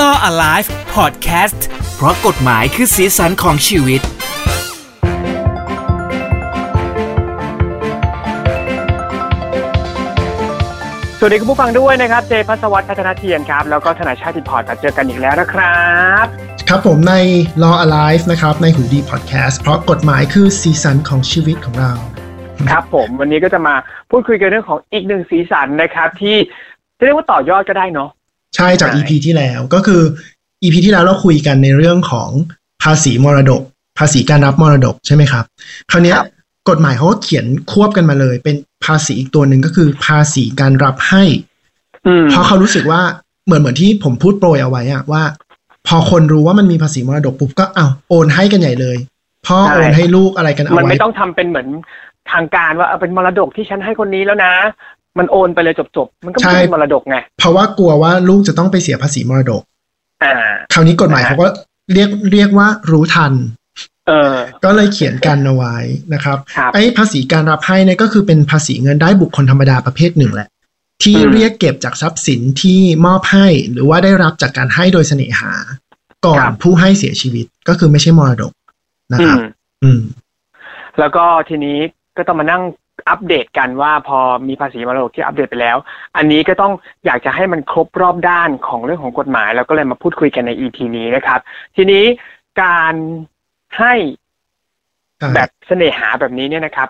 Law Alive Podcast เพราะกฎหมายคือสีสันของชีวิต สวัสดีคุณผู้ฟังด้วยนะครับ เจพัสวัตพัฒนาเทียนครับ แล้วก็ธนาชาติพอร์ตมาเจอกันอีกแล้วนะครับ ครับผมใน Law Alive นะครับ ในหูดีพอดแคสต์เพราะกฎหมายคือสีสันของชีวิตของเราครับผมวันนี้ก็จะมาพูดคุยกันเรื่องของอีกหนึ่งสีสันนะครับที่จะเรียกว่าต่อยอดก็ได้เนาะ ใช่จากใช่ EP ที่แล้วก็คือ EP ที่แล้วเราคุยกันในเรื่องของภาษีมรดก ภาษีการรับมรดกใช่ไหมครับ คราวเนี้ยกฎหมายเขาก็เขียนควบกันมาเลย เป็นภาษีอีกตัวหนึ่งก็คือภาษีการรับให้อืมเพราะเขารู้สึกว่าเหมือนเหมือนที่ผมพูดโปรยเอาไว้อะว่า พอคนรู้ว่ามันมีภาษีมรดกปุ๊บก็เอาวโอนให้กันใหญ่เลยพ่อโอนให้ลูกอะไรกันเอามันไว้ไม่ต้องทำเป็นเหมือนทางการว่าเอาเป็นมรดกที่ฉันให้คนนี้แล้วนะ มันโอนไปเลยจบๆ มันก็ไม่ใช่มรดกไง เพราะว่ากลัวว่าลูกจะต้องไปเสียภาษีมรดก อ่า คราวนี้กฎหมายนะฮะเขาก็เรียกเรียกว่ารู้ทัน เออ ก็เลยเขียนกันเอาไว้นะครับครับ ไอ้ภาษีการรับให้เนี่ยก็คือเป็นภาษีเงินได้บุคคลธรรมดาประเภทหนึ่งแหละ ที่อืมเรียกเก็บจากทรัพย์สินที่มอบให้หรือว่าได้รับจากการให้โดยเสน่หา ก่อนผู้ให้เสียชีวิตก็คือไม่ใช่มรดกนะอืครับมอืม แล้วก็ทีนี้ก็ต้องมานั่ง อัปเดตกันว่าพอมีภาษีมรดกที่อัปเดตไปแล้ว อันนี้ก็ต้องอยากจะให้มันครบรอบด้านของเรื่องของกฎหมาย แล้วก็เลยมาพูดคุยกันใน EP นี้นะครับ ทีนี้การให้ใช่แบบเสน่หาแบบนี้เนี่ยนะครับ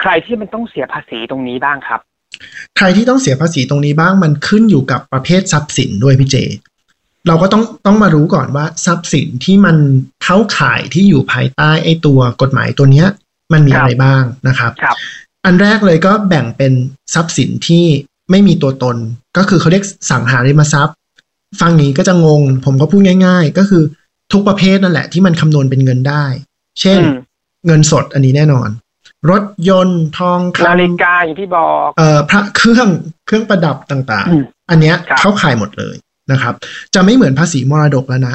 ใครที่มันต้องเสียภาษีตรงนี้บ้างครับ ใครที่ต้องเสียภาษีตรงนี้บ้างมันขึ้นอยู่กับประเภททรัพย์สินด้วยพี่เจ เราก็ต้องต้องมารู้ก่อนว่าทรัพย์สินที่มันเข้าข่ายที่อยู่ภายใต้ไอ้ตัวกฎหมายตัวเนี้ย มันมีครับอะไรบ้างนะครับครับ อันแรกเลยก็แบ่งเป็นทรัพย์สินที่ไม่มีตัวตน ก็คือเขาเรียกสังหาริมทรัพย์ ฟังนี้ก็จะงง ผมก็พูดง่าย ๆ ก็คือทุกประเภทนั่นแหละที่มันคำนวณเป็นเงินได้ เช่นอืมเงินสดอันนี้แน่นอน รถยนต์ทองคำนาฬิกาอย่างที่บอกเอ่อพระเครื่องเครื่องประดับต่างอืมๆอันเนี้ยครับเข้าข่ายหมดเลยนะครับ จะไม่เหมือนภาษีมรดกแล้วนะ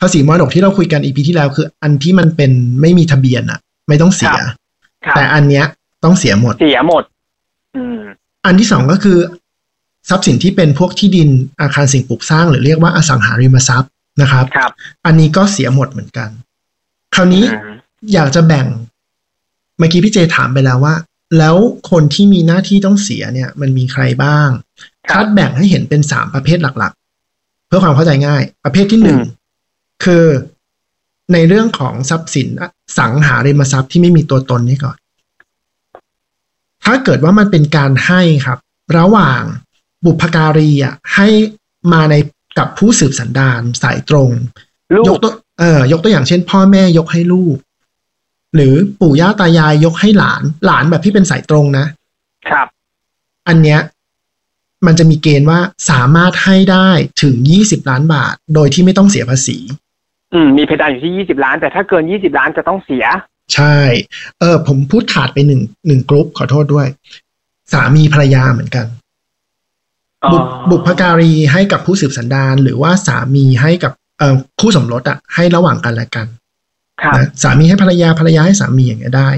ภาษีมรดกที่เราคุยกันอีพีที่แล้วคือ อันที่มันเป็นไม่มีทะเบียนอะไม่ต้องเสียครับแต่อันเนี้ย ต้องเสียหมด เสียหมด อืม อันที่สองก็คือ ทรัพย์สินที่เป็นพวกที่ดินอาคารสิ่งปลูกสร้าง หรือเรียกว่าอสังหาริมทรัพย์นะครับครับ อันนี้ก็เสียหมดเหมือนกัน คราวนี้อืมอยากจะแบ่ง เมื่อกี้พี่เจถามไปแล้วว่า แล้วคนที่มีหน้าที่ต้องเสียเนี่ย มันมีใครบ้างครัคับดแบ่งให้เห็นเป็นสามประเภทหลักๆ เพื่อความเข้าใจง่าย ประเภทที่หนึ่งอืมคือในเรื่องของทรัพย์สินอสังหาริมทรัพย์ที่ไม่มีตัวตนนี่ก่อน ถ้าเกิดว่ามันเป็นการให้ครับ ระหว่างบุพการีอะให้มาในกับผู้สืบสันดานสายตรงลูยกกตัวเออยกตัวอย่างเช่น พ่อแม่ยกให้ลูก หรือปู่ย่าตายายยกให้หลาน หลานแบบที่เป็นสายตรงนะ ครับ อันเนี้ยมันจะมีเกณฑ์ว่าสามารถให้ได้ถึง20ล้านบาท โดยที่ไม่ต้องเสียภาษี อืมมีเพดานอยู่ที่ยี่สิบล้าน แต่ถ้าเกินยี่สิบล้านจะต้องเสีย ใช่ เออ ผมพูดขาดไปหนึ่งหนึ่งกรุ๊ปขอโทษด้วย สามีภรรยาเหมือนกัน บุพบุพการีให้กับผู้สืบสันดานหรือว่าสามีให้กับเอ่อคู่สมรสอะให้ระหว่างกันและกันครับนะสามีให้ภรรยาภรรยาให้สามีอย่างเงี้ยได้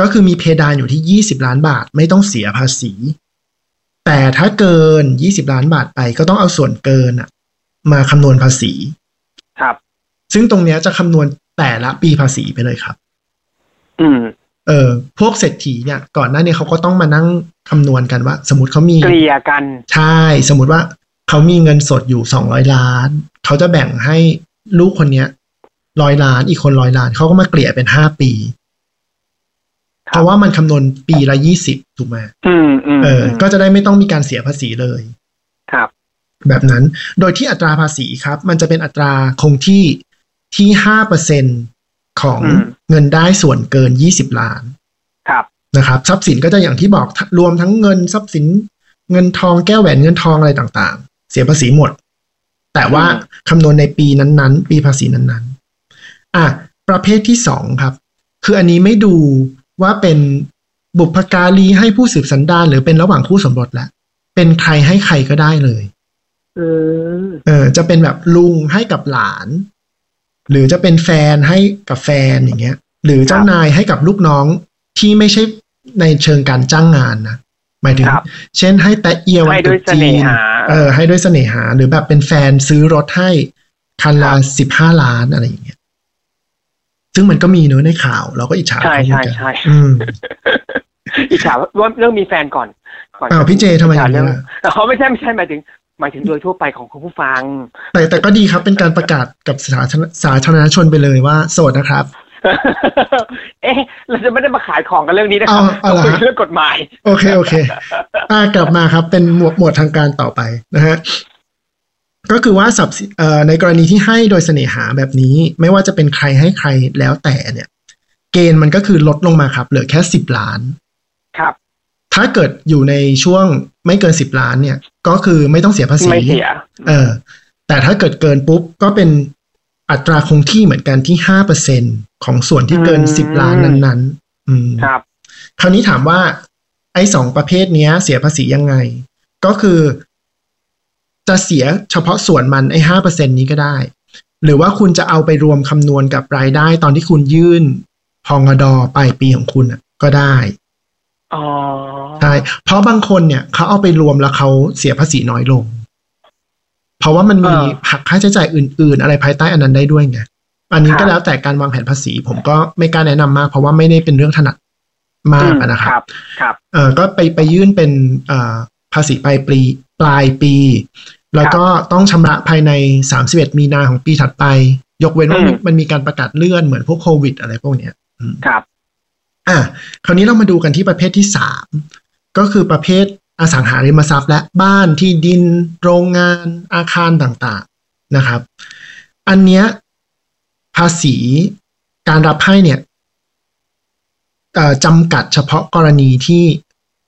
ก็คือมีเพดานอยู่ที่20ล้านบาทไม่ต้องเสียภาษี แต่ถ้าเกิน20ล้านบาทไปก็ต้องเอาส่วนเกินอะมาคำนวณภาษี ครับ ซึ่งตรงเนี้ยจะคำนวณแต่ละปีภาษีไปเลยครับอืม เออพวกเศรษฐีเนี่ย ก่อนหน้านี้เขาก็ต้องมานั่งคำนวณกันว่า สมมติเขามีเกลี่ยกัน ใช่ สมมติว่าเขามีเงินสดอยู่200ล้าน เขาจะแบ่งให้ลูกคนเนี้ยร้อยล้านอีกคนร้อยล้าน เขาก็มาเกลี่ยเป็น5ปีครับเพราะว่ามันคำนวณปีละ20ถูกไหมอืมอืมเออ ก็จะได้ไม่ต้องมีการเสียภาษีเลย ครับ แบบนั้น โดยที่อัตราภาษีครับ มันจะเป็นอัตราคงที่ที่ห้าเปอร์เซ็น ของอืมเงินได้ส่วนเกินยี่สิบล้านครับนะครับทรัพย์สินก็จะอย่างที่บอกรวมทั้งเงินทรัพย์สินเงินทองแก้วแหวนเงินทองอะไรต่างๆ เสียภาษีหมด แต่ว่าอืมคำนวณในปีนั้นๆ ปีภาษีนั้นๆ อะประเภทที่สองครับ คืออันนี้ไม่ดูว่าเป็นบุพการีให้ผู้สืบสันดานหรือเป็นระหว่างคู่สมรสแล้วเป็นใครให้ใครก็ได้เลยเออเออจะเป็นแบบลุงให้กับหลาน หรือจะเป็นแฟนให้กับแฟนอย่างเงี้ย หรือเจ้านายให้กับลูกน้องที่ไม่ใช่ในเชิงการจ้างงานนะหมายถึงครับเช่นให้แตะเอียวันให้ตด้รุวยษเสจีน่นหาเออ ให้ด้วยเสน่หา หรือแบบเป็นแฟนซื้อรถให้คันละครับสิบห้าล้านอะไรอย่างเงี้ยซึ่งมันก็มีเนอะในข่าว เราก็อิจฉาใช่เขาเหมืใช่อนกันใช่อืมอิจฉาว่าเรื่องมีแฟนก่อนก่อนอ้าวพี่เจทำไมอิจอฉาย่างเรื่นี้องล่ะแต่เขาไม่ใช่ไม่ใช่หมายถึง หมายถึงโดยทั่วไปของคุณผู้ฟัง แต่แต่ก็ดีครับเป็นการประกาศกับสาธารณสาธารณชนไปเลยว่า โสดนะครับ เอ๊ะ เราจะไม่ได้มาขายของกันเรื่องนี้นะครัเอาเอาเหรอคุยฮะเรื่องกฎหมาย โอเคโอเคอ่ากลับมาครับ เป็นหมวดหมวดทางการต่อไปนะฮะก็คือว่าสับเอ่อในกรณีที่ให้โดยเสน่หาแบบนี้ ไม่ว่าจะเป็นใครให้ใครแล้วแต่เนี่ย เกณฑ์มันก็คือลดลงมาครับ เหลือแค่สิบล้าน ครับ ถ้าเกิดอยู่ในช่วงไม่เกินสิบล้านเนี่ย ก็คือไม่ต้องเสียภาษีไม่เสียเออ แต่ถ้าเกิดเกินปุ๊บก็เป็นอัตราคงที่เหมือนกันที่ห้าเปอร์เซ็นของส่วนที่เกินอืมสิบล้านนั้นๆ อืมครับ คราวนี้ถามว่า ไอ้สองประเภทเนี้ย เสียภาษียังไง ก็คือ จะเสียเฉพาะส่วนมันไอ้ห้าเปอร์เซ็นนี้ก็ได้ หรือว่าคุณจะเอาไปรวมคำนวณกับรายได้ตอนที่คุณยื่นพองดอปลายปีของคุณน่ะก็ได้ อ๋อใช่เพราะบางคนเนี่ยเขาเอาไปรวมแล้วเขาเสียภาษีน้อยลง เพราะว่ามันมีหักค่าใช้จ่ายอื่น ๆ อะไรภายใต้อันนั้นได้ด้วยไงอันนี้ก็แล้วแต่การวางแผนภาษี ผมก็ไม่กล้าแนะนำมาก เพราะว่าไม่ได้เป็นเรื่องถนัดมากอะนะคครับรับ ครับเออก็ไปไปยื่นเป็นเอ่อภาษีปลายปีปลายปี แล้วก็ต้องชำระภายใน31มีนาของปีถัดไป ยกเว้นว่าอืมมันมีการประกาศเลื่อนเหมือนพวกโควิดอะไรพวกเนี้ยอืมครับ อะคราวนี้เรามาดูกันที่ประเภทที่สามก็คือประเภทอสังหาริมทรัพย์และบ้านที่ดินโรงงานอาคารต่างๆนะครับ อันเนี้ยภาษีการรับให้เนี่ยจำกัดเฉพาะกรณีที่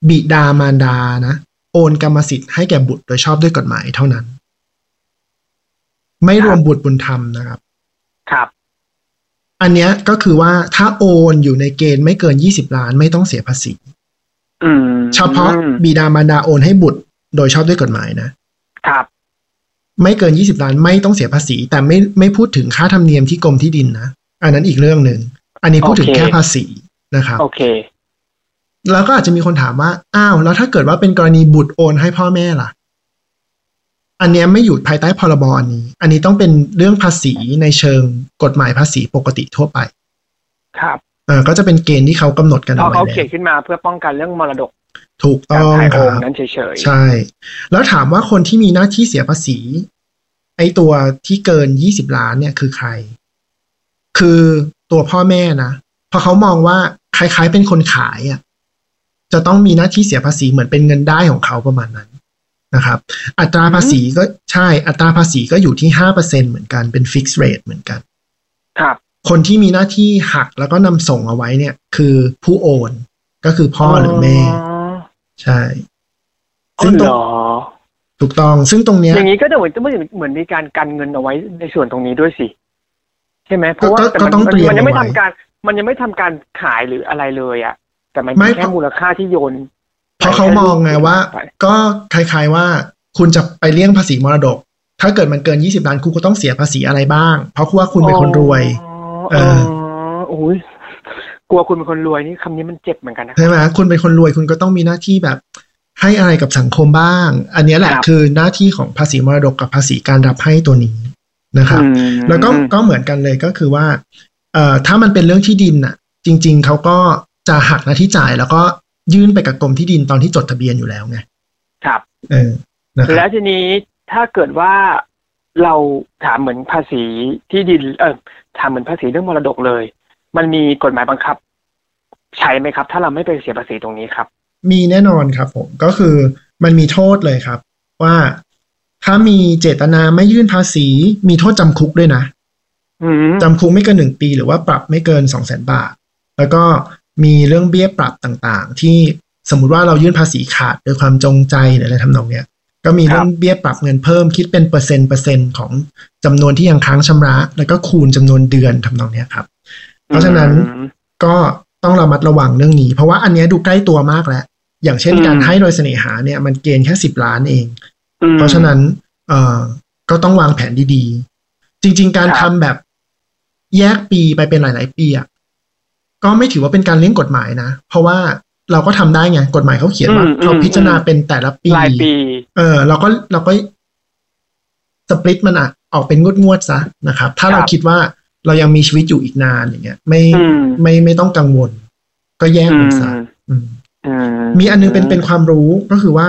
บิดามารดานะโอนกรรมสิทธิ์ให้แก่บุตรโดยชอบด้วยกฎหมายเท่านั้น ไม่รวมบุตรบุญธรรมนะครับ ครับ อันเนี้ยก็คือว่าถ้าโอนอยู่ในเกณฑ์ไม่เกิน20ล้านไม่ต้องเสียภาษีอืมเฉพาะบิดามารดาโอนให้บุตร โดยชอบด้วยกฎหมายนะครับ ไม่เกิน20ล้านไม่ต้องเสียภาษี แต่ไม่ไม่พูดถึงค่าธรรมเนียมที่กรมที่ดินนะอันนั้นอีกเรื่องหนึ่งอันนี้พูดถึงโอเคแค่ภาษีนะครับโอเคแล้วก็อาจจะมีคนถามว่า อ้าว แล้วถ้าเกิดว่าเป็นกรณีบุตรโอนให้พ่อแม่ล่ะ อันเนี้ยไม่อยู่ภายใต้พรบอันนี้ อันนี้ต้องเป็นเรื่องภาษีในเชิงกฎหมายภาษีปกติทั่วไป ครับเออก็จะเป็นเกณฑ์ที่เขากำหนดกันเพเอาราะไว้เขาแล้เขียนวขึ้นมาเพื่อป้องกันเรื่องมรดก ถูกการต้องถ่ายคโอรังบนั้นเฉยๆใช่ แล้วถามว่าคนที่มีหน้าที่เสียภาษี ไอ้ตัวที่เกินยี่สิบล้านเนี่ยคือใคร คือตัวพ่อแม่นะเพราะเขามองว่าคล้ายๆเป็นคนขายอะจะต้องมีหน้าที่เสียภาษีเหมือนเป็นเงินได้ของเขาประมาณนั้น นะครับ อัตราภาษีก็ใช่อัตราภาษีก็อยู่ที่ห้าเปอร์เซ็นเหมือนกันเป็น fixed rate เหมือนกัน ครับ คนที่มีหน้าที่หักแล้วก็นำส่งเอาไว้เนี่ย คือผู้โอนก็คือพ่อหรือแม่ ใช่อ๋อซึ่งตเหรรงอถูกต้องซึ่งตรงเนี้ยอย่างนี้ก็จะเหมือนเหมือนเหมือนมีการกันเงินเอาไว้ในส่วนตรงนี้ด้วยสิใช่ไหมเพราะว่าก็แต่ก็มันต้องมันเตรียมมันยังไม่เอาทำไว้การ มันยังไม่ทำการขายหรืออะไรเลยอะแต่มันไม่เป็นแค่เพราะมูลค่าที่โยน เพราะเขามองไงว่าไปก็คล้ายๆว่าคุณจะไปเลี่ยงภาษีมรดก ถ้าเกิดมันเกิน20ล้านคุณก็ต้องเสียภาษีอะไรบ้าง เพราะว่าคุณเป็นคนรวยอ๋อเออโอ้ยกลัวคุณเป็นคนรวยนี่คำนี้มันเจ็บเหมือนกันนะใช่ไหมคุณเป็นคนรวยคุณก็ต้องมีหน้าที่แบบ ให้อะไรกับสังคมบ้าง อันเนี้ยแหละครับคือหน้าที่ของภาษีมรดกกับภาษีการรับให้ตัวนี้นะครับอืมแล้วก็ก็เหมือนกันเลยก็คือว่า เอ่อถ้ามันเป็นเรื่องที่ดินน่ะ จริง ๆเขาก็จะหักหน้าที่จ่ายแล้วก็ ยื่นไปกับกรมที่ดินตอนที่จดทะเบียนอยู่แล้วไงครับเออนะครับแล้วทีนี้ถ้าเกิดว่าเราถามเหมือนภาษีที่ดิน เออถามเหมือนภาษีเรื่องมรดกเลย มันมีกฎหมายบังคับ ใช้ไหมครับ ถ้าเราไม่ไปเสียภาษีตรงนี้ครับ มีแน่นอนครับผมก็คือมันมีโทษเลยครับ ว่าถ้ามีเจตนาไม่ยื่นภาษี มีโทษจำคุกด้วยนะอืมจำคุกไม่เกินหนึ่งปี หรือว่าปรับไม่เกินสองแสนบาท แล้วก็ มีเรื่องเบี้ยปรับต่างๆ ที่สมมุติว่าเรายื่นภาษีขาดโดยความจงใจหรืออะไรทำนองเนี้ยก็มีเรื่องเบี้ยปรับเงินเพิ่มคิดเป็นเปอร์เซ็นต์เปอร์เซ็นต์ของจำนวนที่ยังค้างชำระ แล้วก็คูณจำนวนเดือนทำนองเนี้ยครับ เพราะฉะนั้นอืมก็ต้องระมัดระวังเรื่องนี้ เพราะว่าอันเนี้ยดูใกล้ตัวมากแล้ว อย่างเช่นอืมการให้โดยเสน่หาเนี่ยมันเกณฑ์แค่สิบล้านเองอืมเพราะฉะนั้นเอ่อก็ต้องวางแผนดีๆ จริง ๆ การครัทำบแบบแยกปีไปเป็นหลาย ๆ ปีอะ ก็ไม่ถือว่าเป็นการเลี่ยงกฎหมายนะ เพราะว่าเราก็ทำได้ไง กฎหมายเขาเขียนว่าอืมอืมเขาพิจารณาเป็นแต่ละปีรายปีเออ เราก็เราก็สปลิตมันอะออกเป็นงวดงวดๆซะนะครับ ถ้าครับเราคิดว่าเรายังมีชีวิตอยู่อีกนานอย่างเงี้ย ไม่อืมไม่ไม่ต้องกังวล ก็แยกมันซะอืมอืมมีอันนึงเป็นเป็นความรู้ก็คือว่า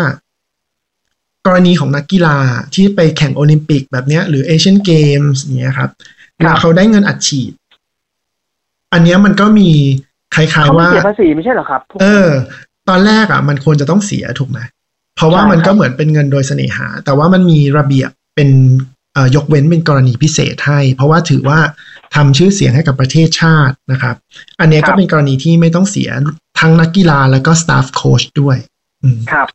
กรณีของนักกีฬาที่ไปแข่งโอลิมปิกแบบเนี้ย หรือเอเชียนเกมส์อย่างเงี้ยครับครับแล้วเขาได้เงินอัดฉีด อันเนี้ยมันก็มีคล้ายเขาๆไม่ว่าเสียภาษีไม่ใช่เหรอครับพวกเออ ตอนแรกอะ มันควรจะต้องเสียถูกไหมเพราะว่าใช่มันครัก็บเหมือนเป็นเงินโดยเสน่หา แต่ว่ามันมีระเบียบเป็นเอ่อยกเว้นเป็นกรณีพิเศษให้ เพราะว่าถือว่าทำชื่อเสียงให้กับประเทศชาตินะครับ อันเนี้ยก็เป็นกรณีที่ไม่ต้องเสียทั้งนักกีฬาแล้วก็สตาฟโค้ชด้วยอืมครับ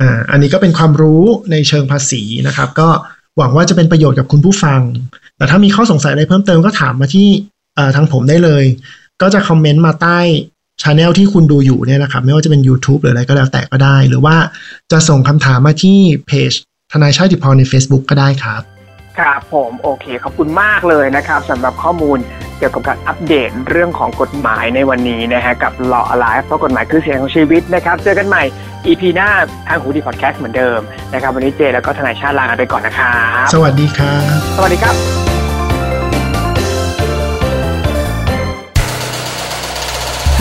อ่าอันนี้ก็เป็นความรู้ในเชิงภาษีนะครับ ก็หวังว่าจะเป็นประโยชน์กับคุณผู้ฟัง แต่ถ้ามีข้อสงสัยอะไรเพิ่มเติมก็ถามมาที่เอ่อ ทางผมได้เลย ก็จะคอมเมนต์มาใต้ช anel ที่คุณดูอยู่เนี่ยนะครับ ไม่ว่าจะเป็น YouTube หรืออะไรก็แล้วแต่ก็ได้ หรือว่าจะส่งคำถามมาที่เพจทนายชาติพรใน Facebook ก็ได้ครับ ครับผมโอเค ขอบคุณมากเลยนะครับสำหรับข้อมูลเกี่ยวกับการอัปเดตเรื่องของกฎหมายในวันนี้นะฮะกับ Law Alive เพราะกฎหมายคือเสียงของชีวิตนะครับ เจอกันใหม่ EP หน้าทางหูดีพอดแคสต์เหมือนเดิมนะครับ วันนี้เจแล้วก็ทนายชาติลากันไปก่อนนะครับสวัสดีครับ สวัสดีครับ